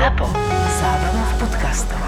ZAPO. Zábrná v podcastov.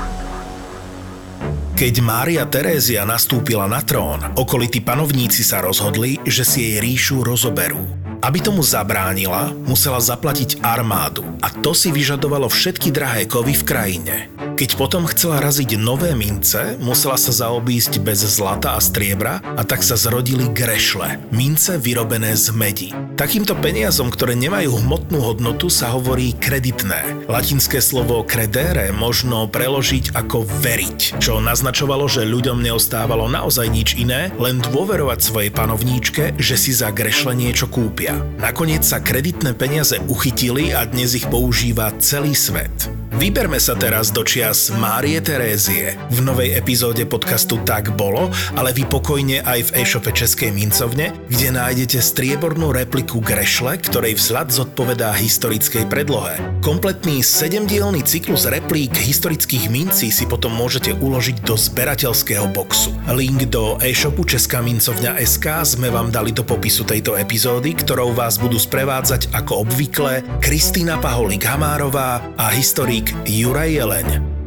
Keď Mária Terézia nastúpila na trón, okolití panovníci sa rozhodli, že si jej ríšu rozoberú. Aby tomu zabránila, musela zaplatiť armádu a to si vyžadovalo všetky drahé kovy v krajine. Keď potom chcela raziť nové mince, musela sa zaobísť bez zlata a striebra a tak sa zrodili grešle, mince vyrobené z medi. Takýmto peniazom, ktoré nemajú hmotnú hodnotu, sa hovorí kreditné. Latinské slovo credere možno preložiť ako veriť, čo naznačovalo, že ľuďom neostávalo naozaj nič iné, len dôverovať svojej panovníčke, že si za grešle niečo kúpia. Nakoniec sa kreditné peniaze uchytili a dnes ich používa celý svet. Vyberme sa teraz do čias Márie Terézie. V novej epizóde podcastu Tak bolo, ale vy pokojne aj v e-shope Českej mincovne, kde nájdete striebornú repliku Grešle, ktorej vzhľad zodpovedá historickej predlohe. Kompletný sedemdielný cyklus replík historických mincí si potom môžete uložiť do zberateľského boxu. Link do e-shopu Česká mincovňa SK sme vám dali do popisu tejto epizódy, ktorou vás budú sprevádzať ako obvykle Kristýna Paholík-Hamárová a historik Juraj Jeleň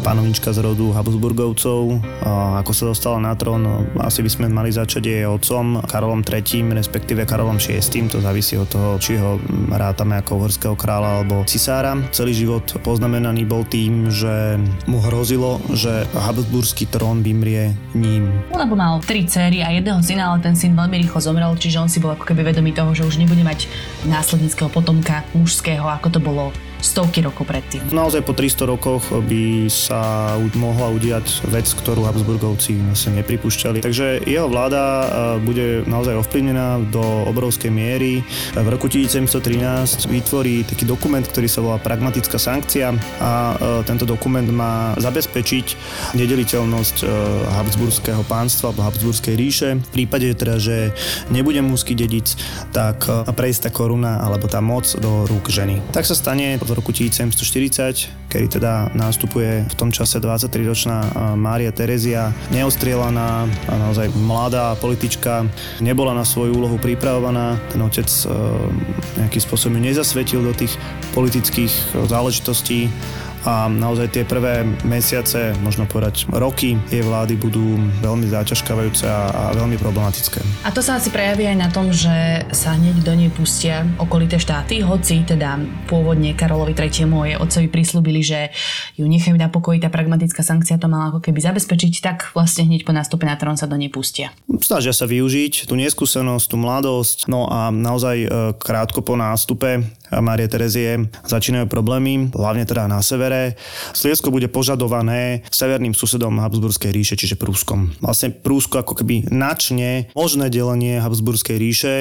panovnička z rodu Habsburgovcov. Ako sa dostala na trón, asi by sme mali začať jej otcom Karolom III, respektíve Karolom VI. To závisí od toho, či ho rátame ako uhorského kráľa alebo cisára. Celý život poznamenaný bol tým, že mu hrozilo, že Habsburský trón vymrie ním. Lebo mal tri céry a jedného syna, ale ten syn veľmi rýchlo zomrel, čiže on si bol ako keby vedomý toho, že už nebude mať následníckého potomka mužského, ako to bolo stovky rokov predtým. Naozaj po 300 rokoch by sa mohla udiať vec, ktorú Habsburgovci vlastne nepripúšťali. Takže jeho vláda e, bude naozaj ovplyvnená do obrovskej miery. V roku 1713 vytvorí taký dokument, ktorý sa volá Pragmatická sankcia a e, tento dokument má zabezpečiť nedeliteľnosť e, Habsburského pánstva alebo Habsburskej ríše. V prípade teda, že nebude mužský dedic, tak prejsť tá koruna alebo tá moc do rúk ženy. Tak sa stane v roku 1740, kedy teda nastupuje v tom čase 23-ročná Mária Terezia, neostrielaná naozaj mladá politička, nebola na svoju úlohu pripravovaná. Ten otec nejakým spôsobom nezasvetil do tých politických záležitostí a naozaj tie prvé mesiace, možno povedať roky jej vlády budú veľmi záťažkávajúce a, a veľmi problematické. A to sa asi prejaví aj na tom, že sa hneď do nej pustia okolité štáty, hoci teda pôvodne Karolovi III. jej otcovi prislúbili, že ju nechajú na pokoji, tá pragmatická sankcia to mala ako keby zabezpečiť, tak vlastne hneď po nástupe na trón sa do nej pustia. Snažia sa využiť tú neskúsenosť, tú mladosť, no a naozaj e, krátko po nástupe Marie Terezie začínajú problémy, hlavne teda na severe. Sliesko bude požadované severným susedom Habsburskej ríše, čiže Prúskom. Vlastne Prúsko ako keby načne možné delenie Habsburskej ríše,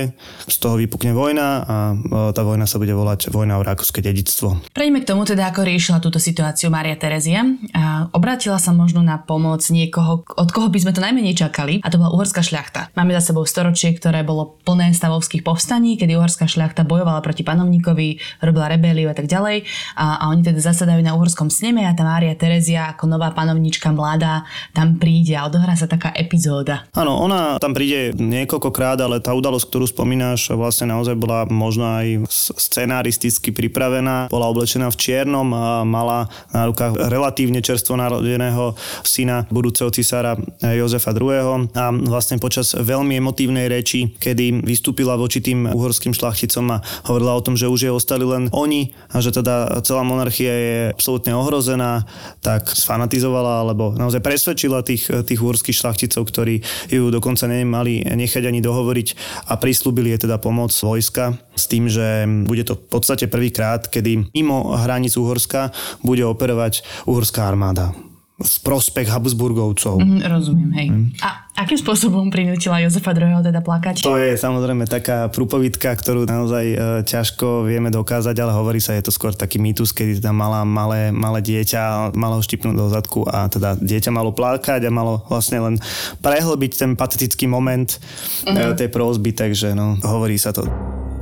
z toho vypukne vojna a e, tá vojna sa bude volať vojna o rakúske dedictvo. Prejdeme k tomu teda, ako riešila túto situáciu Maria Terezia. A obrátila sa možno na pomoc niekoho, od koho by sme to najmenej čakali, a to bola uhorská šľachta. Máme za sebou storočie, ktoré bolo plné stavovských povstaní, kedy uhorská šľachta bojovala proti panovníkovi Francovi, robila rebeliu a tak ďalej. A, a oni teda zasadajú na uhorskom sneme a tá Mária Terezia ako nová panovnička mladá tam príde a odohrá sa taká epizóda. Áno, ona tam príde niekoľkokrát, ale tá udalosť, ktorú spomínaš, vlastne naozaj bola možno aj scenaristicky pripravená. Bola oblečená v čiernom a mala na rukách relatívne čerstvo narodeného syna budúceho cisára Jozefa II. A vlastne počas veľmi emotívnej reči, kedy vystúpila voči tým uhorským šlachticom a hovorila o tom, že už je ostali len oni a že teda celá monarchia je absolútne ohrozená, tak sfanatizovala alebo naozaj presvedčila tých, tých úrských šlachticov, ktorí ju dokonca nemali nechať ani dohovoriť a prislúbili je teda pomoc vojska s tým, že bude to v podstate prvýkrát, kedy mimo hraníc Uhorska bude operovať uhorská armáda v prospech Habsburgovcov. Mm, rozumiem, hej. Mm. A akým spôsobom prinútila Jozefa II. teda plakať? To je samozrejme taká prúpovitka, ktorú naozaj e, ťažko vieme dokázať, ale hovorí sa, je to skôr taký mýtus, kedy teda mala malé, malé dieťa, malo ho štipnúť do zadku a teda dieťa malo plakať a malo vlastne len prehlbiť ten patetický moment mm-hmm. tej prosby, takže no, hovorí sa to.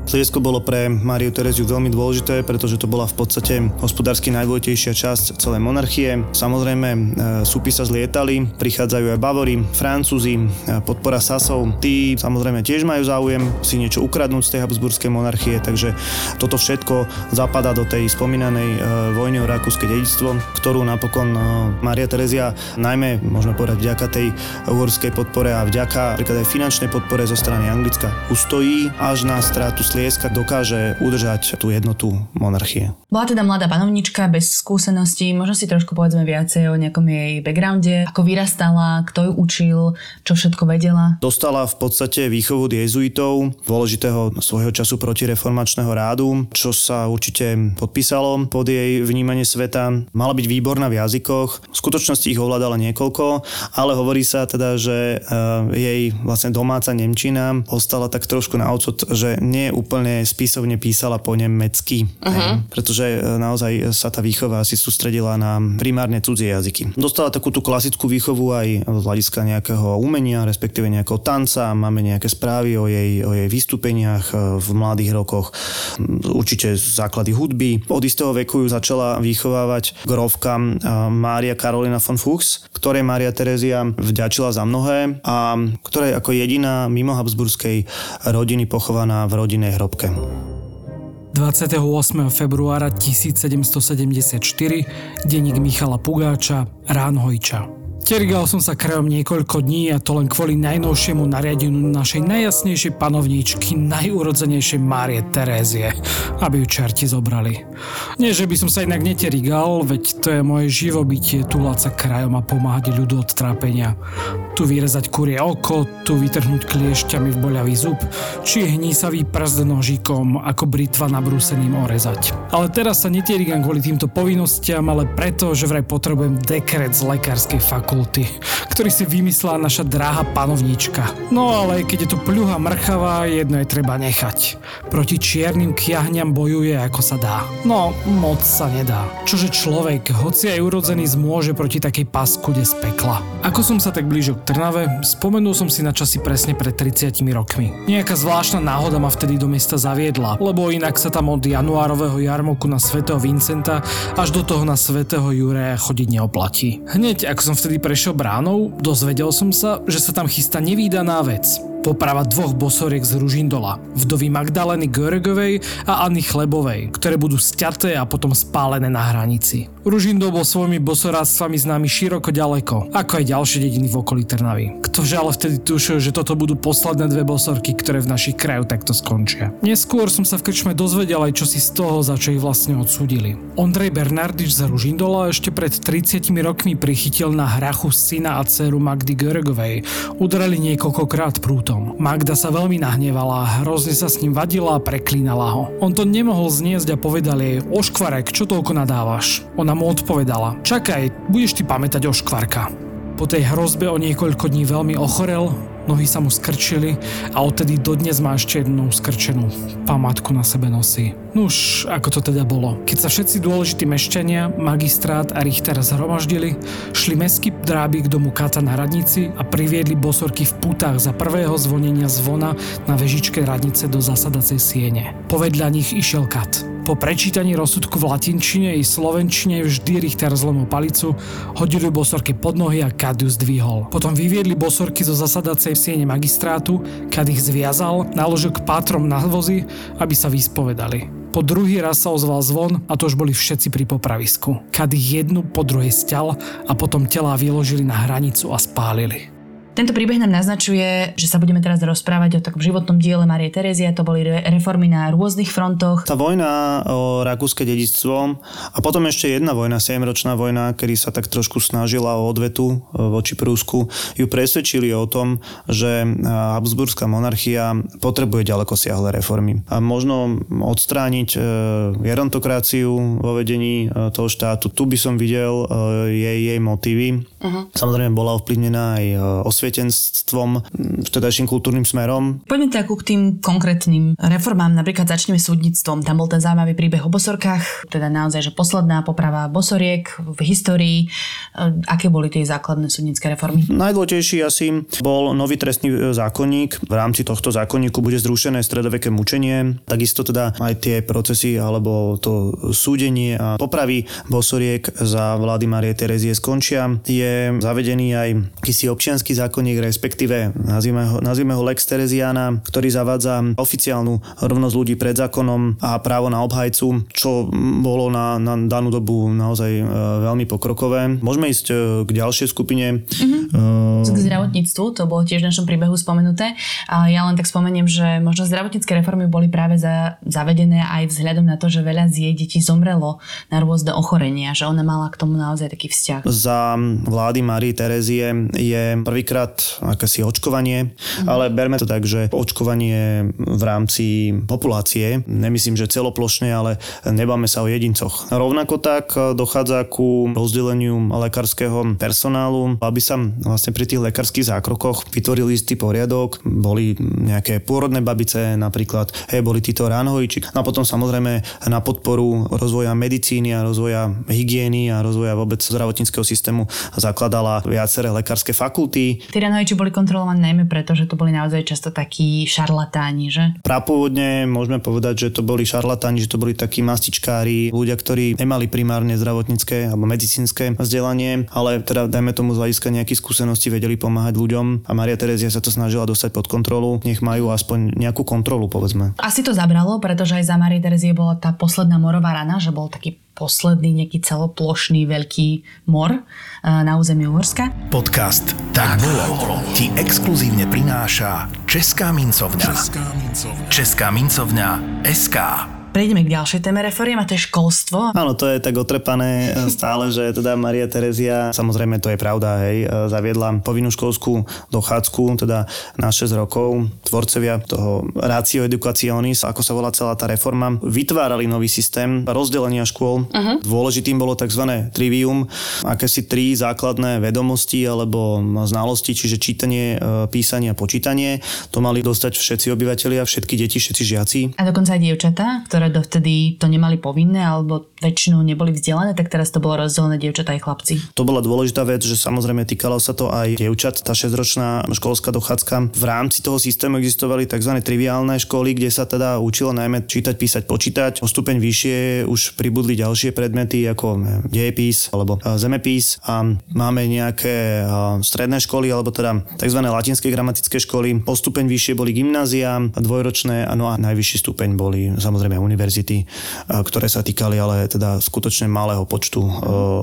Sliesko bolo pre Máriu Tereziu veľmi dôležité, pretože to bola v podstate hospodársky najdôležitejšia časť celej monarchie. Samozrejme, e, súpy sa zlietali, prichádzajú aj Bavory, Francúzi, e, podpora Sasov. Tí samozrejme tiež majú záujem si niečo ukradnúť z tej Habsburskej monarchie, takže toto všetko zapadá do tej spomínanej e, vojny o rakúske dedictvo, ktorú napokon Mária Terezia najmä, môžeme povedať, vďaka tej uhorskej podpore a vďaka napríklad aj finančnej podpore zo strany Anglicka ustojí až na stratu Slieska dokáže udržať tú jednotu monarchie. Bola teda mladá panovnička bez skúseností, možno si trošku povedzme viacej o nejakom jej backgrounde, ako vyrastala, kto ju učil, čo všetko vedela. Dostala v podstate výchovu jezuitov, dôležitého svojho času protireformačného rádu, čo sa určite podpísalo pod jej vnímanie sveta. Mala byť výborná v jazykoch, v skutočnosti ich ovládala niekoľko, ale hovorí sa teda, že eh, jej vlastne domáca Nemčina ostala tak trošku na odsud, že nie úplne spisovne písala po nemecky, uh-huh. pretože e, naozaj sa tá výchova asi sústredila na primárne cudzie jazyky. Dostala takú tú klasickú výchovu aj z hľadiska nejakého umenia, respektíve nejakého tanca, máme nejaké správy o jej, o jej vystúpeniach e, v mladých rokoch, určite základy hudby. Od istého veku ju začala vychovávať grovka e, Mária Karolina von Fuchs, ktorej Mária Terezia vďačila za mnohé a ktorej ako jediná mimo Habsburskej rodiny pochovaná v rodinnej hrobke. 28. februára 1774 denník Michala Pugáča Ránhojča. Terigal som sa krajom niekoľko dní a to len kvôli najnovšiemu nariadeniu našej najjasnejšej panovníčky, najúrodzenejšej Márie Terézie, aby ju čerti zobrali. Nie, že by som sa inak neterigal, veď to je moje živobytie túlať sa krajom a pomáhať ľudu od trápenia. Tu vyrezať kurie oko, tu vytrhnúť kliešťami v boľavý zub, či hnísavý prst nožikom ako britva nabrúseným orezať. Ale teraz sa neterigam kvôli týmto povinnostiam, ale preto, že vraj potrebujem dekret z lekárskej fakulty fakulty, ktorý si vymyslela naša dráha panovníčka. No ale keď je to pľuha mrchavá, jedno je treba nechať. Proti čiernym kiahňam bojuje ako sa dá. No, moc sa nedá. Čože človek, hoci aj urodzený zmôže proti takej paskude z pekla. Ako som sa tak blížil k Trnave, spomenul som si na časy presne pred 30 rokmi. Nejaká zvláštna náhoda ma vtedy do mesta zaviedla, lebo inak sa tam od januárového jarmoku na svätého Vincenta až do toho na svätého Jureja chodiť neoplatí. Hneď ako som vtedy prešiel bránou, dozvedel som sa, že sa tam chystá nevýdaná vec poprava dvoch bosoriek z Ružindola, vdovy Magdaleny Göregovej a Anny Chlebovej, ktoré budú sťaté a potom spálené na hranici. Ružindol bol svojimi bosoráctvami známy široko ďaleko, ako aj ďalšie dediny v okolí Trnavy. Ktože ale vtedy tušil, že toto budú posledné dve bosorky, ktoré v našich kraju takto skončia. Neskôr som sa v krčme dozvedel aj čo si z toho, za čo ich vlastne odsúdili. Ondrej Bernardič z Ružindola ešte pred 30 rokmi prichytil na hrachu syna a dceru Magdy Göregovej. Udrali niekoľkokrát prútom otcom. Magda sa veľmi nahnevala, hrozne sa s ním vadila a preklínala ho. On to nemohol zniesť a povedal jej, oškvarek, čo toľko nadávaš? Ona mu odpovedala, čakaj, budeš ty pamätať oškvarka. Po tej hrozbe o niekoľko dní veľmi ochorel, nohy sa mu skrčili a odtedy dodnes má ešte jednu skrčenú památku na sebe nosí. Nuž, ako to teda bolo. Keď sa všetci dôležití mešťania, magistrát a Richter zhromaždili, šli meský drábik domu Kata na radnici a priviedli bosorky v putách za prvého zvonenia zvona na vežičke radnice do zasadacej siene. Povedľa nich išiel Kat. Po prečítaní rozsudku v latinčine i slovenčine vždy Richter zlomil palicu, hodili bosorky pod nohy a Kad ju zdvihol. Potom vyviedli bosorky zo zasadacej siene magistrátu, Kad ich zviazal, naložil k pátrom na vozy, aby sa vyspovedali. Po druhý raz sa ozval zvon a to už boli všetci pri popravisku. Kad ich jednu po druhej sťal a potom telá vyložili na hranicu a spálili. Tento príbeh nám naznačuje, že sa budeme teraz rozprávať o takom životnom diele Marie Terezie. To boli reformy na rôznych frontoch. Tá vojna o rakúske dedictvo a potom ešte jedna vojna, 7-ročná vojna, kedy sa tak trošku snažila o odvetu e, voči Prúsku, ju presvedčili o tom, že e, Habsburská monarchia potrebuje ďaleko siahle reformy. A možno odstrániť e, gerontokraciu vo vedení toho štátu. Tu by som videl jej, jej motívy. Uh-huh. Samozrejme bola ovplyvnená aj osvietením osvietenstvom, vtedajším kultúrnym smerom. Poďme teda ku k tým konkrétnym reformám. Napríklad začneme súdnictvom. Tam bol ten zaujímavý príbeh o Bosorkách, teda naozaj, že posledná poprava Bosoriek v histórii. E, aké boli tie základné súdnické reformy? Najdôležitejší asi bol nový trestný e, zákonník. V rámci tohto zákonníku bude zrušené stredoveké mučenie. Takisto teda aj tie procesy alebo to súdenie a popravy Bosoriek za vlády Marie Terezie skončia. Je zavedený aj akýsi občianský zákonník, respektíve nazvime ho, nazvime ho Lex Tereziana, ktorý zavádza oficiálnu rovnosť ľudí pred zákonom a právo na obhajcu, čo bolo na, na danú dobu naozaj e, veľmi pokrokové. Môžeme ísť e, k ďalšej skupine. Mm-hmm. Uh... K zdravotníctvu, to bolo tiež v našom príbehu spomenuté. A ja len tak spomeniem, že možno zdravotnícke reformy boli práve za, zavedené aj vzhľadom na to, že veľa z jej detí zomrelo na rôzne ochorenia, že ona mala k tomu naozaj taký vzťah. Za vlády Marie Terezie je prvýkrát akési očkovanie, ale berme to tak, že očkovanie v rámci populácie, nemyslím, že celoplošne, ale nebáme sa o jedincoch. Rovnako tak dochádza ku rozdeleniu lekárskeho personálu, aby sa vlastne pri tých lekárskych zákrokoch vytvoril istý poriadok, boli nejaké pôrodné babice napríklad, hej, boli títo ránohojči. No a potom samozrejme na podporu rozvoja medicíny a rozvoja hygieny a rozvoja vôbec zdravotníckého systému zakladala viaceré lekárske fakulty. Tí ránohojči boli kontrolovaní najmä preto, že to boli naozaj často takí šarlatáni, že? Prapôvodne môžeme povedať, že to boli šarlatáni, že to boli takí mastičkári, ľudia, ktorí nemali primárne zdravotnícke alebo medicínske vzdelanie, ale teda dajme tomu z hľadiska nejakých skúseností vedeli pomáhať ľuďom a Maria Terezia sa to snažila dostať pod kontrolu. Nech majú aspoň nejakú kontrolu, povedzme. Asi to zabralo, pretože aj za Marie Terezie bola tá posledná morová rana, že bol taký posledný nejaký celoplošný veľký mor e, na území Uhorska. Podcast Tak bolo ti exkluzívne prináša Česká mincovňa. Česká mincovňa. Česká mincovňa SK. Prejdeme k ďalšej téme reformy a to je školstvo. Áno, to je tak otrepané stále, že teda Maria Terezia, samozrejme to je pravda, hej, zaviedla povinnú školskú dochádzku, teda na 6 rokov. Tvorcevia toho Ratio Educationis, ako sa volá celá tá reforma, vytvárali nový systém rozdelenia škôl. Uh-huh. Dôležitým bolo tzv. trivium, akési tri základné vedomosti alebo znalosti, čiže čítanie, e, písanie a počítanie. To mali dostať všetci obyvateľia, všetky deti, všetci žiaci. A dokonca aj dievčatá, ktoré ktoré dovtedy to nemali povinné alebo väčšinou neboli vzdelané, tak teraz to bolo rozdelené dievčatá aj chlapci. To bola dôležitá vec, že samozrejme týkalo sa to aj dievčat, tá 6-ročná školská dochádzka. V rámci toho systému existovali tzv. triviálne školy, kde sa teda učilo najmä čítať, písať, počítať. O stupeň vyššie už pribudli ďalšie predmety ako dejepis alebo zemepis a máme nejaké stredné školy alebo teda tzv. latinské gramatické školy. O stupeň vyššie boli gymnázia, dvojročné, no a najvyšší stupeň boli samozrejme univerzity univerzity, ktoré sa týkali ale teda skutočne malého počtu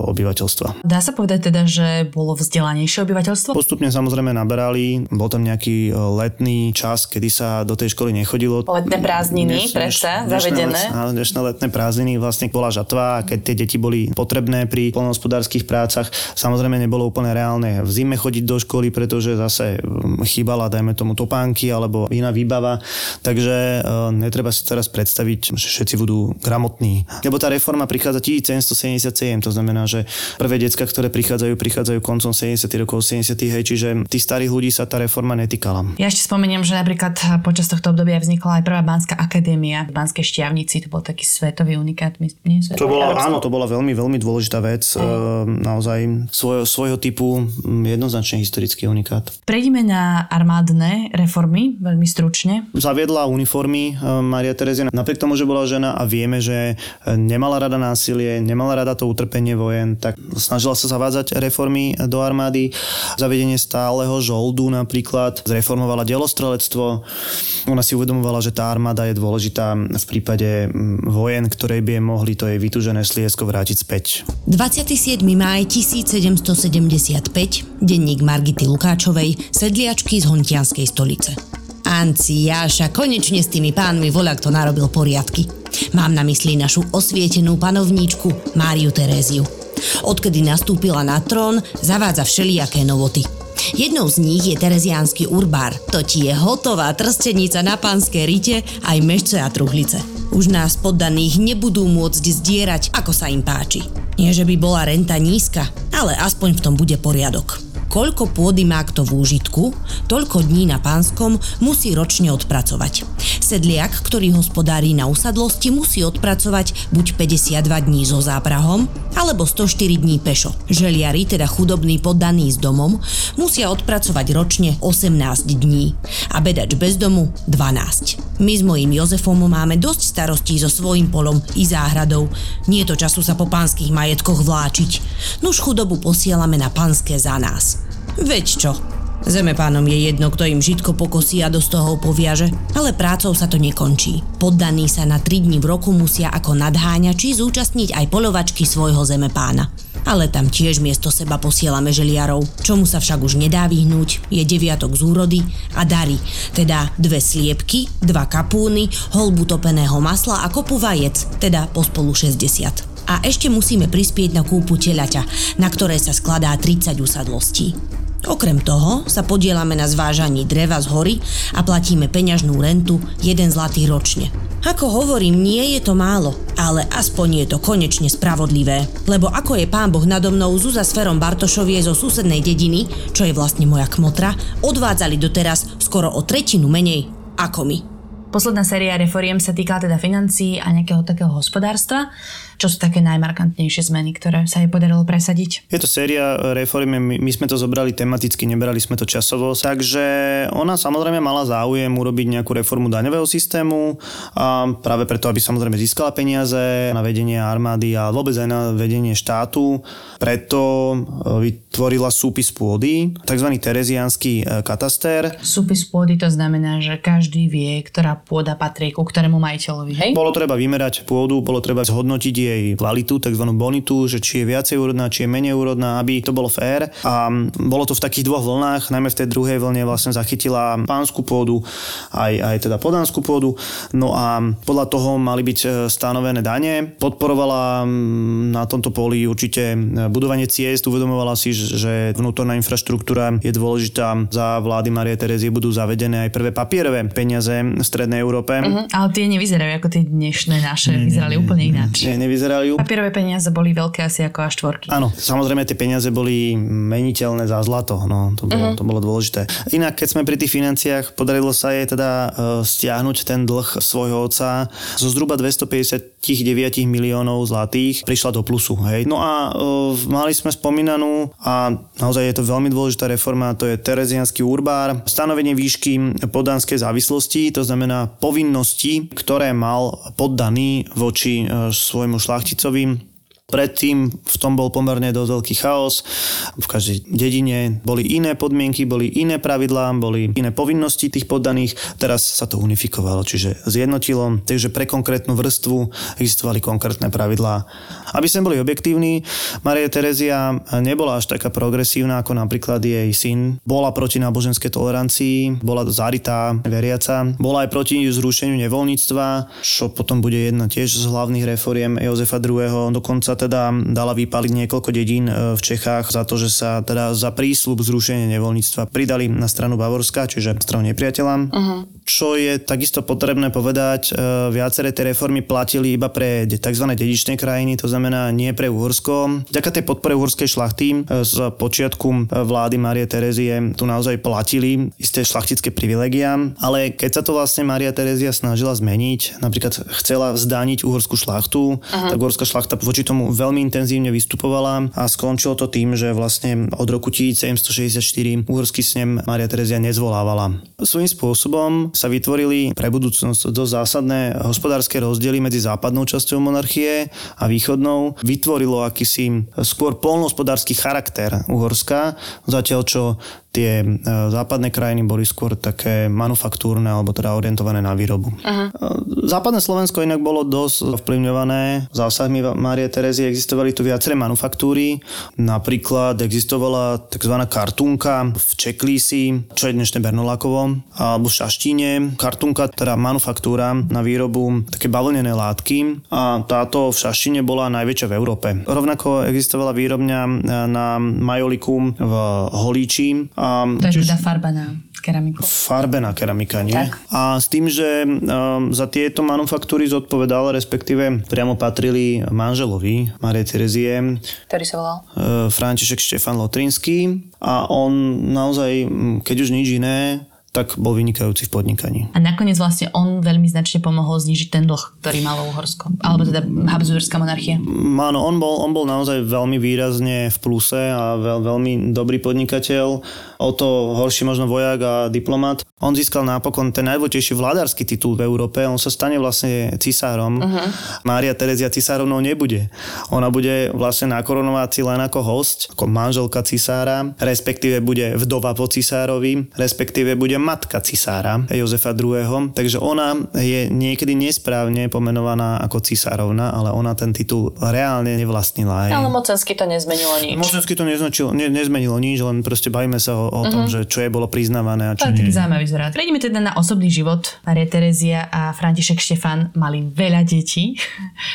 obyvateľstva. Dá sa povedať teda, že bolo vzdelanejšie obyvateľstvo? Postupne samozrejme naberali, bol tam nejaký letný čas, kedy sa do tej školy nechodilo. Letné prázdniny, predsa, zavedené. Dnešné, dnešné letné prázdniny vlastne bola žatva keď tie deti boli potrebné pri polnohospodárských prácach, samozrejme nebolo úplne reálne v zime chodiť do školy, pretože zase chýbala, dajme tomu, topánky alebo iná výbava. Takže netreba si teraz predstaviť, že všetci budú gramotní. Lebo tá reforma prichádza 1777, to znamená, že prvé decka, ktoré prichádzajú, prichádzajú koncom 70. rokov 70. hej, čiže tých starých ľudí sa tá reforma netýkala. Ja ešte spomeniem, že napríklad počas tohto obdobia vznikla aj prvá Banská akadémia v Banskej šťavnici, to bol taký svetový unikát. Nie, svetový, to bola, áno, to bola veľmi, veľmi dôležitá vec, e, naozaj svoj, svojho typu jednoznačne historický unikát. Prejdime na armádne reformy, veľmi stručne. Zaviedla uniformy e, Maria Terezia, napriek tomu, že bola žena a vieme, že nemala rada násilie, nemala rada to utrpenie vojen, tak snažila sa zavádzať reformy do armády, zavedenie stáleho žoldu napríklad, zreformovala delostrelectvo. Ona si uvedomovala, že tá armáda je dôležitá v prípade mm, vojen, ktoré by jej mohli to jej vytúžené sliesko vrátiť späť. 27. máj 1775, denník Margity Lukáčovej, sedliačky z Hontianskej stolice. Anci, Jáša, konečne s tými pánmi voľak to narobil poriadky. Mám na mysli našu osvietenú panovníčku Máriu Teréziu. Odkedy nastúpila na trón, zavádza všelijaké novoty. Jednou z nich je tereziánsky urbár. To ti je hotová trstenica na pánske rite, aj mešce a truhlice. Už nás poddaných nebudú môcť zdierať, ako sa im páči. Nie, že by bola renta nízka, ale aspoň v tom bude poriadok. Koľko pôdy má kto v úžitku, toľko dní na pánskom musí ročne odpracovať. Sedliak, ktorý hospodári na usadlosti, musí odpracovať buď 52 dní so záprahom, alebo 104 dní pešo. Želiari, teda chudobní poddaní s domom, musia odpracovať ročne 18 dní a bedač bez domu 12. My s mojím Jozefom máme dosť starostí so svojím polom i záhradou. Nie je to času sa po pánskych majetkoch vláčiť. Nuž chudobu posielame na pánske za nás. Veď čo, Zemepánom je jedno, kto im žitko pokosí a do toho poviaže, ale prácou sa to nekončí. Poddaní sa na 3 dní v roku musia ako nadháňači zúčastniť aj polovačky svojho zemepána. Ale tam tiež miesto seba posielame želiarov. Čomu sa však už nedá vyhnúť, je deviatok z úrody a dary, teda dve sliepky, dva kapúny, holbu topeného masla a kopu vajec, teda pospolu 60 a ešte musíme prispieť na kúpu telaťa, na ktoré sa skladá 30 usadlostí. Okrem toho sa podielame na zvážaní dreva z hory a platíme peňažnú rentu 1 zlatý ročne. Ako hovorím, nie je to málo, ale aspoň je to konečne spravodlivé. Lebo ako je pán Boh nado mnou Zuza s Ferom Bartošovie zo susednej dediny, čo je vlastne moja kmotra, odvádzali doteraz skoro o tretinu menej ako my. Posledná séria reforiem sa týka teda financií a nejakého takého hospodárstva. Čo sú také najmarkantnejšie zmeny, ktoré sa jej podarilo presadiť? Je to séria reformy, my, my sme to zobrali tematicky, neberali sme to časovo, takže ona samozrejme mala záujem urobiť nejakú reformu daňového systému a práve preto, aby samozrejme získala peniaze na vedenie armády a vôbec aj na vedenie štátu. Preto e, vytvorila súpis pôdy, tzv. tereziánsky e, katastér. Súpis pôdy to znamená, že každý vie, ktorá pôda patrí ku ktorému majiteľovi, hej? Bolo treba vymerať pôdu, bolo treba zhodnotiť jej kvalitu, tzv. bonitu, že či je viacej úrodná, či je menej úrodná, aby to bolo fér. A bolo to v takých dvoch vlnách, najmä v tej druhej vlne vlastne zachytila pánsku pôdu, aj, aj teda podanskú pôdu. No a podľa toho mali byť e, stanovené dane. Podporovala na tomto poli určite e, budovanie ciest, uvedomovala si, že vnútorná infraštruktúra je dôležitá. Za vlády Marie Terezie budú zavedené aj prvé papierové peniaze v Strednej Európe. Uh-huh, ale tie nevyzerajú ako tie dnešné naše, vyzerali úplne ináč. Nie, nevyzerajú. Papierové peniaze boli veľké asi ako až štvorky. Áno, samozrejme tie peniaze boli meniteľné za zlato, no to bolo, uh-huh. to bolo dôležité. Inak, keď sme pri tých financiách, podarilo sa jej teda uh, stiahnuť ten dlh svojho otca zo zhruba 259 miliónov zlatých, prišla do plusu. Hej. No a uh, mali sme spomínanú a naozaj je to veľmi dôležitá reforma, to je Terezianský urbár, stanovenie výšky poddanskej závislosti, to znamená povinnosti, ktoré mal poddaný voči uh, svojmu šlachticovi Predtým v tom bol pomerne dosť veľký chaos. V každej dedine boli iné podmienky, boli iné pravidlá, boli iné povinnosti tých poddaných. Teraz sa to unifikovalo, čiže zjednotilo. Takže pre konkrétnu vrstvu existovali konkrétne pravidlá. Aby sme boli objektívni, Maria Terezia nebola až taká progresívna ako napríklad jej syn. Bola proti náboženskej tolerancii, bola zaritá, veriaca. Bola aj proti zrušeniu nevoľníctva, čo potom bude jedna tiež z hlavných reforiem Jozefa II. Dokonca teda dala vypaliť niekoľko dedín e, v Čechách za to, že sa teda za prísľub zrušenia nevoľníctva pridali na stranu Bavorska, čiže stranu nepriateľa. Uh-huh. Čo je takisto potrebné povedať, e, viaceré tie reformy platili iba pre tzv. dedičné krajiny, to znamená nie pre Uhorsko. Vďaka tej podpore uhorskej šlachty e, z počiatku vlády Marie Terezie tu naozaj platili isté šlachtické privilegia, ale keď sa to vlastne Maria Terezia snažila zmeniť, napríklad chcela zdániť uhorskú šlachtu, uh-huh. tak uhorská šlachta voči tomu veľmi intenzívne vystupovala a skončilo to tým, že vlastne od roku 1764 uhorský snem Maria Terezia nezvolávala. Svojím spôsobom sa vytvorili pre budúcnosť dosť zásadné hospodárske rozdiely medzi západnou časťou monarchie a východnou. Vytvorilo akýsi skôr polnohospodársky charakter Uhorska, zatiaľ čo tie e, západné krajiny boli skôr také manufaktúrne alebo teda orientované na výrobu. Aha. E, západné Slovensko inak bolo dosť vplyvňované zásahmi Márie Terezie. Existovali tu viaceré manufaktúry. Napríklad existovala tzv. kartunka v Čeklísi, čo je dnešné Bernolákovo, alebo v Šaštíne. Kartunka, teda manufaktúra na výrobu také bavlnené látky a táto v Šaštine bola najväčšia v Európe. Rovnako existovala výrobňa na majoliku v Holíči a, to je teda farba na keramiku. Farbená keramika, nie? Tak. A s tým, že um, za tieto manufaktúry zodpovedal, respektíve priamo patrili manželovi Marie Terezie, Ktorý sa volal? uh, František Štefan Lotrinský a on naozaj, keď už nič iné, tak bol vynikajúci v podnikaní. A nakoniec vlastne on veľmi značne pomohol znižiť ten dlh, ktorý malo Uhorsko. Alebo teda Habsburská monarchia. Áno, on bol, on bol naozaj veľmi výrazne v pluse a veľ, veľmi dobrý podnikateľ, o to horší možno vojak a diplomat. On získal napokon ten najdôležitejší vládarský titul v Európe, on sa stane vlastne cisárom. Uh-huh. Mária Terezia cisárovnou nebude. Ona bude vlastne na korunovácii len ako host, ako manželka cisára, respektíve bude vdova po cisárovi, respektíve bude matka cisára Jozefa II. Takže ona je niekedy nesprávne pomenovaná ako cisárovna, ale ona ten titul reálne nevlastnila. Ale mocensky to nezmenilo nič. Mocensky to neznačilo, ne, nezmenilo nič, len proste bavíme sa o, o tom, že čo je bolo priznávané a čo je nie. taký zaujímavý zvrat. Prejdeme teda na osobný život. Maria Terezia a František Štefan mali veľa detí.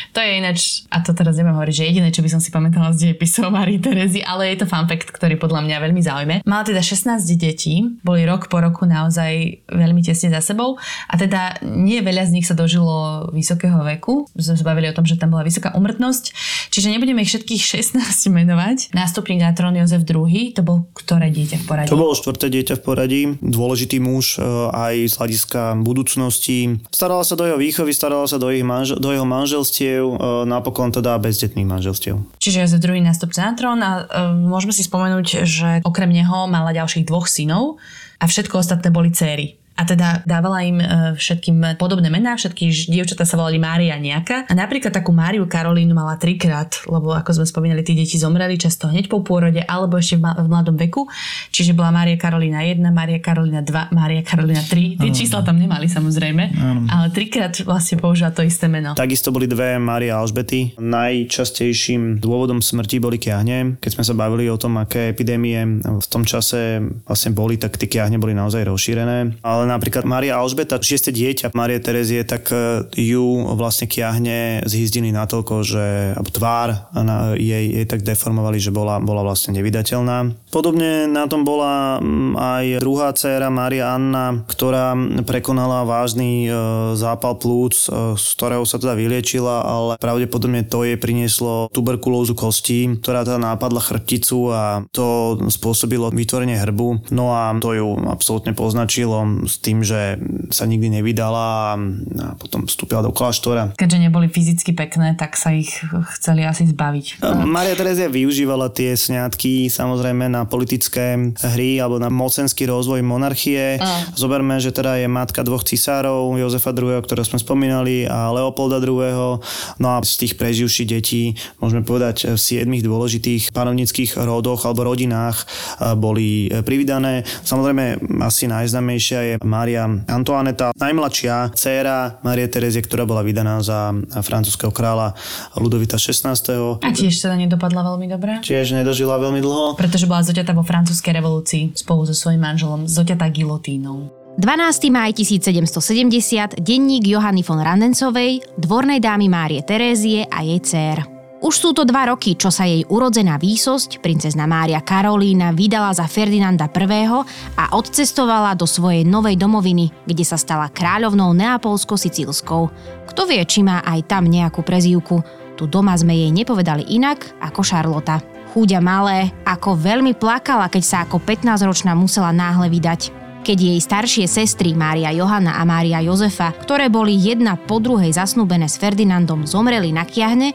To je ináč, a to teraz nebudem hovoriť, že jediné, čo by som si pamätala z dejepisov Marii Terezy, ale je to fun fact, ktorý podľa mňa veľmi zaujme. Mala teda 16 detí, boli rok po roku naozaj veľmi tesne za sebou a teda nie veľa z nich sa dožilo vysokého veku. Sme sa bavili o tom, že tam bola vysoká umrtnosť, čiže nebudeme ich všetkých 16 menovať. Nástupník na trón Jozef II, to bol ktoré dieťa v poradí? To bolo štvrté dieťa v poradí, dôležitý muž e, aj z hľadiska budúcnosti. Starala sa do jeho výchovy, starala sa do, ich manžel, do jeho manželstiev, e, napokon teda bezdetných manželstiev. Čiže Jozef II nástupca na trón a e, môžeme si spomenúť, že okrem neho mala ďalších dvoch synov a všetko ostatné boli céry. A teda dávala im e, všetkým podobné mená, všetky dievčatá sa volali Mária nejaká. A napríklad takú Máriu Karolínu mala trikrát, lebo ako sme spomínali, tí deti zomreli často hneď po pôrode alebo ešte v, ma- v mladom veku. Čiže bola Mária Karolína 1, Mária Karolína 2, Mária Karolína 3. Tie čísla tam nemali samozrejme, ale trikrát vlastne použila to isté meno. Takisto boli dve Mária a Alžbety. Najčastejším dôvodom smrti boli kiahne. Keď sme sa bavili o tom, aké epidémie v tom čase vlastne boli, tak tie kiahne boli naozaj rozšírené. Ale napríklad Mária Alžbeta, šieste dieťa Márie Terezie, tak e, ju vlastne kiahne zhyzdili natoľko, že alebo tvár na, jej, jej tak deformovali, že bola, bola vlastne nevydateľná. Podobne na tom bola mm, aj druhá dcéra Mária Anna, ktorá prekonala vážny e, zápal plúc, e, z ktorého sa teda vyliečila, ale pravdepodobne to jej prinieslo tuberkulózu kostí, ktorá teda nápadla chrbticu a to spôsobilo vytvorenie hrbu. No a to ju absolútne poznačilo s tým, že sa nikdy nevydala a potom vstúpila do kláštora. Keďže neboli fyzicky pekné, tak sa ich chceli asi zbaviť. Maria Terezia využívala tie sňatky samozrejme na politické hry alebo na mocenský rozvoj monarchie. Mm. Zoberme, že teda je matka dvoch cisárov, Jozefa II., ktorého sme spomínali, a Leopolda II. No a z tých preživších detí, môžeme povedať, v siedmých dôležitých panovnických rodoch alebo rodinách boli privydané. Samozrejme, asi najznámejšia je Mária Antoaneta, najmladšia dcéra Marie Terezie, ktorá bola vydaná za francúzského kráľa Ludovita XVI. A tiež teda nedopadla veľmi dobre. Tiež nedožila veľmi dlho. Pretože bola zoťatá vo francúzskej revolúcii spolu so svojím manželom, zoťatá gilotínou. 12. maj 1770, denník Johany von Randencovej, dvornej dámy Márie Terézie a jej dcér. Už sú to dva roky, čo sa jej urodzená výsosť, princezna Mária Karolína, vydala za Ferdinanda I. a odcestovala do svojej novej domoviny, kde sa stala kráľovnou Neapolsko-Sicílskou. Kto vie, či má aj tam nejakú prezývku. Tu doma sme jej nepovedali inak ako Šarlota. Chúďa malé, ako veľmi plakala, keď sa ako 15-ročná musela náhle vydať. Keď jej staršie sestry Mária Johana a Mária Jozefa, ktoré boli jedna po druhej zasnúbené s Ferdinandom, zomreli na kiahne,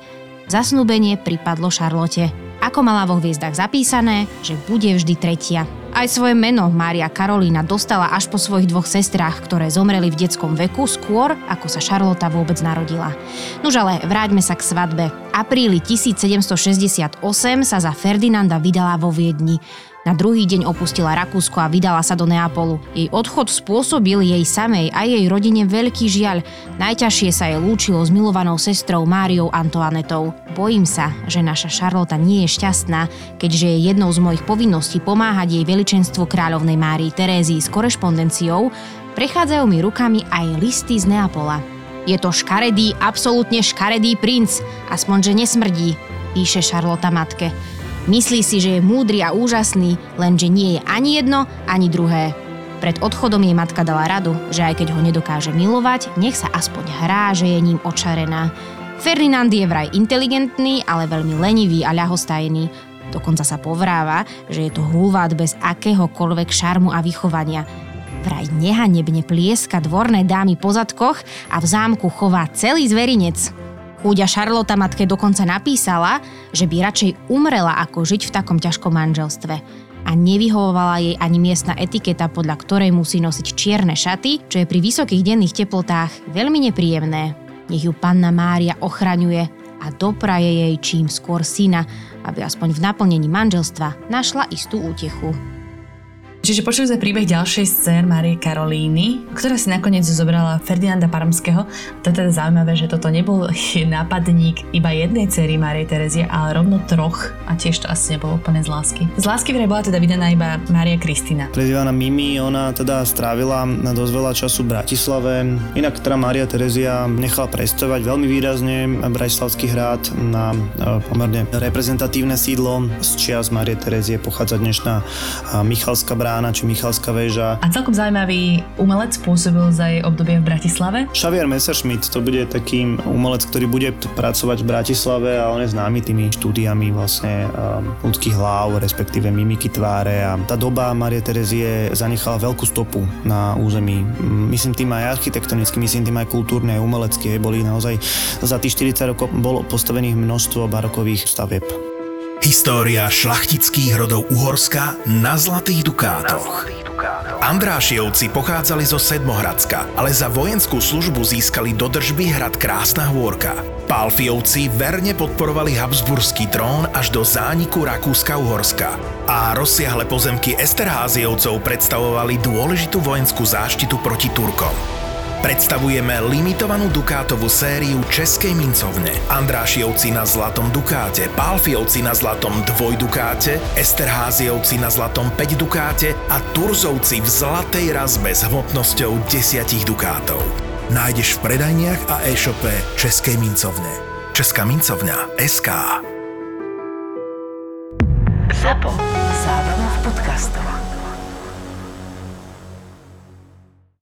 zasnúbenie pripadlo Šarlote. Ako mala vo hviezdach zapísané, že bude vždy tretia. Aj svoje meno Mária Karolína dostala až po svojich dvoch sestrách, ktoré zomreli v detskom veku skôr, ako sa Šarlota vôbec narodila. Nuž ale vráťme sa k svadbe. Apríli 1768 sa za Ferdinanda vydala vo Viedni. Na druhý deň opustila Rakúsko a vydala sa do Neapolu. Jej odchod spôsobil jej samej a jej rodine veľký žiaľ. Najťažšie sa jej lúčilo s milovanou sestrou Máriou Antoanetou. Bojím sa, že naša Šarlota nie je šťastná, keďže je jednou z mojich povinností pomáhať jej veličenstvu kráľovnej Márii Terézii s korešpondenciou, prechádzajú mi rukami aj listy z Neapola. Je to škaredý, absolútne škaredý princ, aspoň že nesmrdí, píše Šarlota matke. Myslí si, že je múdry a úžasný, lenže nie je ani jedno, ani druhé. Pred odchodom jej matka dala radu, že aj keď ho nedokáže milovať, nech sa aspoň hrá, že je ním očarená. Ferdinand je vraj inteligentný, ale veľmi lenivý a ľahostajný. Dokonca sa povráva, že je to hulvát bez akéhokoľvek šarmu a vychovania. Vraj nehanebne plieska dvorné dámy po zadkoch a v zámku chová celý zverinec. Chúďa Šarlota matke dokonca napísala, že by radšej umrela ako žiť v takom ťažkom manželstve a nevyhovovala jej ani miestna etiketa, podľa ktorej musí nosiť čierne šaty, čo je pri vysokých denných teplotách veľmi nepríjemné. Nech ju panna Mária ochraňuje a dopraje jej čím skôr syna, aby aspoň v naplnení manželstva našla istú útechu. Čiže počuli sme príbeh ďalšej scén Marie Karolíny, ktorá si nakoniec zobrala Ferdinanda Parmského. To je teda zaujímavé, že toto nebol nápadník iba jednej cery Marie Terezie, ale rovno troch a tiež to asi nebolo úplne z lásky. Z lásky vraj bola teda vydaná iba Mária Kristina. Prezývaná Mimi, ona teda strávila na dosť veľa času v Bratislave. Inak teda Mária Terezia nechala prestovať veľmi výrazne Bratislavský hrad na e, pomerne reprezentatívne sídlo. Z čias Márie Terezie pochádza dnešná Michalská brána brána či Michalská väža. A celkom zaujímavý umelec pôsobil za jej obdobie v Bratislave? Xavier Messerschmidt, to bude taký umelec, ktorý bude pracovať v Bratislave a on je známy tými štúdiami vlastne um, ľudských hlav, respektíve mimiky tváre a tá doba Marie Terezie zanechala veľkú stopu na území. Myslím tým aj architektonicky, myslím tým aj kultúrne, aj umelecké. Boli naozaj za tých 40 rokov bolo postavených množstvo barokových stavieb. História šlachtických rodov Uhorska na Zlatých Dukátoch. Andrášievci pochádzali zo Sedmohradska, ale za vojenskú službu získali do držby hrad Krásna Hôrka. Pálfiovci verne podporovali Habsburský trón až do zániku Rakúska-Uhorska a rozsiahle pozemky Esterháziovcov predstavovali dôležitú vojenskú záštitu proti Turkom. Predstavujeme limitovanú Dukátovú sériu Českej mincovne. Andrášiovci na zlatom Dukáte, Pálfiovci na zlatom dvojdukáte, Esterháziovci na zlatom 5 Dukáte a Turzovci v zlatej razbe s hmotnosťou 10 Dukátov. Nájdeš v predajniach a e-shope Českej mincovne. Česká mincovňa SK. Zapo. Zábrná v podcastovách.